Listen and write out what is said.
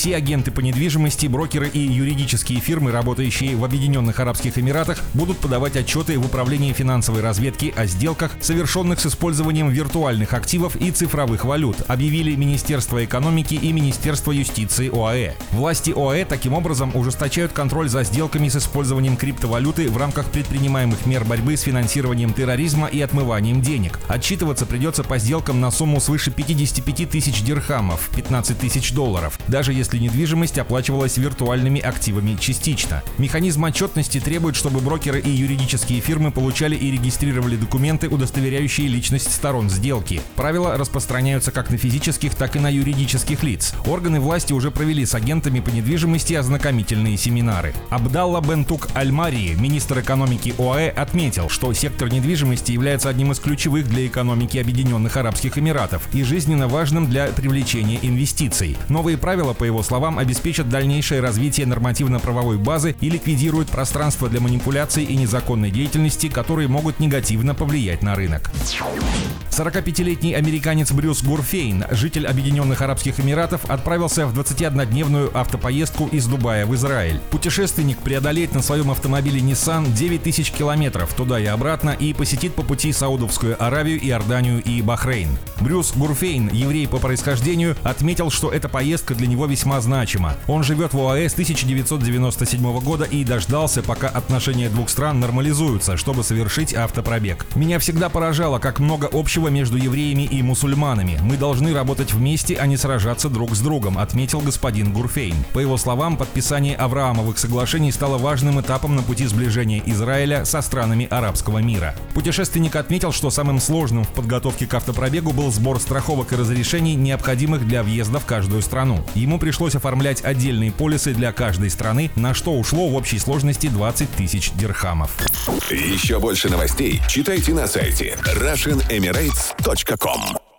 Все агенты по недвижимости, брокеры и юридические фирмы, работающие в Объединенных Арабских Эмиратах, будут подавать отчеты в Управление финансовой разведки о сделках, совершенных с использованием виртуальных активов и цифровых валют, объявили Министерство экономики и Министерство юстиции ОАЭ. Власти ОАЭ таким образом ужесточают контроль за сделками с использованием криптовалюты в рамках предпринимаемых мер борьбы с финансированием терроризма и отмыванием денег. Отчитываться придется по сделкам на сумму свыше 55 тысяч дирхамов, 15 тысяч долларов, даже если если недвижимость оплачивалась виртуальными активами частично. Механизм отчетности требует, чтобы брокеры и юридические фирмы получали и регистрировали документы, удостоверяющие личность сторон сделки. Правила распространяются как на физических, так и на юридических лиц. Органы власти уже провели с агентами по недвижимости ознакомительные семинары. Абдалла Бентук Альмарии, министр экономики ОАЭ, отметил, что сектор недвижимости является одним из ключевых для экономики Объединенных Арабских Эмиратов и жизненно важным для привлечения инвестиций. Новые правила, по его его словам, обеспечат дальнейшее развитие нормативно-правовой базы и ликвидируют пространство для манипуляций и незаконной деятельности, которые могут негативно повлиять на рынок. 45-летний американец Брюс Гурфейн, житель Объединенных Арабских Эмиратов, отправился в 21-дневную автопоездку из Дубая в Израиль. Путешественник преодолеет на своем автомобиле Nissan 9 тысяч километров туда и обратно и посетит по пути Саудовскую Аравию, Иорданию и Бахрейн. Брюс Гурфейн, еврей по происхождению, отметил, что эта поездка для него весьма весьма значимо. Он живет в ОАЭ с 1997 года и дождался, пока отношения двух стран нормализуются, чтобы совершить автопробег. Меня всегда поражало, как много общего между евреями и мусульманами. Мы должны работать вместе, а не сражаться друг с другом, отметил господин Гурфейн. По его словам, подписание Авраамовых соглашений стало важным этапом на пути сближения Израиля со странами арабского мира. Путешественник отметил, что самым сложным в подготовке к автопробегу был сбор страховок и разрешений, необходимых для въезда в каждую страну. Ему пришлось пришлось оформлять отдельные полисы для каждой страны, на что ушло в общей сложности 20 тысяч дирхамов. Еще больше новостей читайте на сайте RussianEmirates.com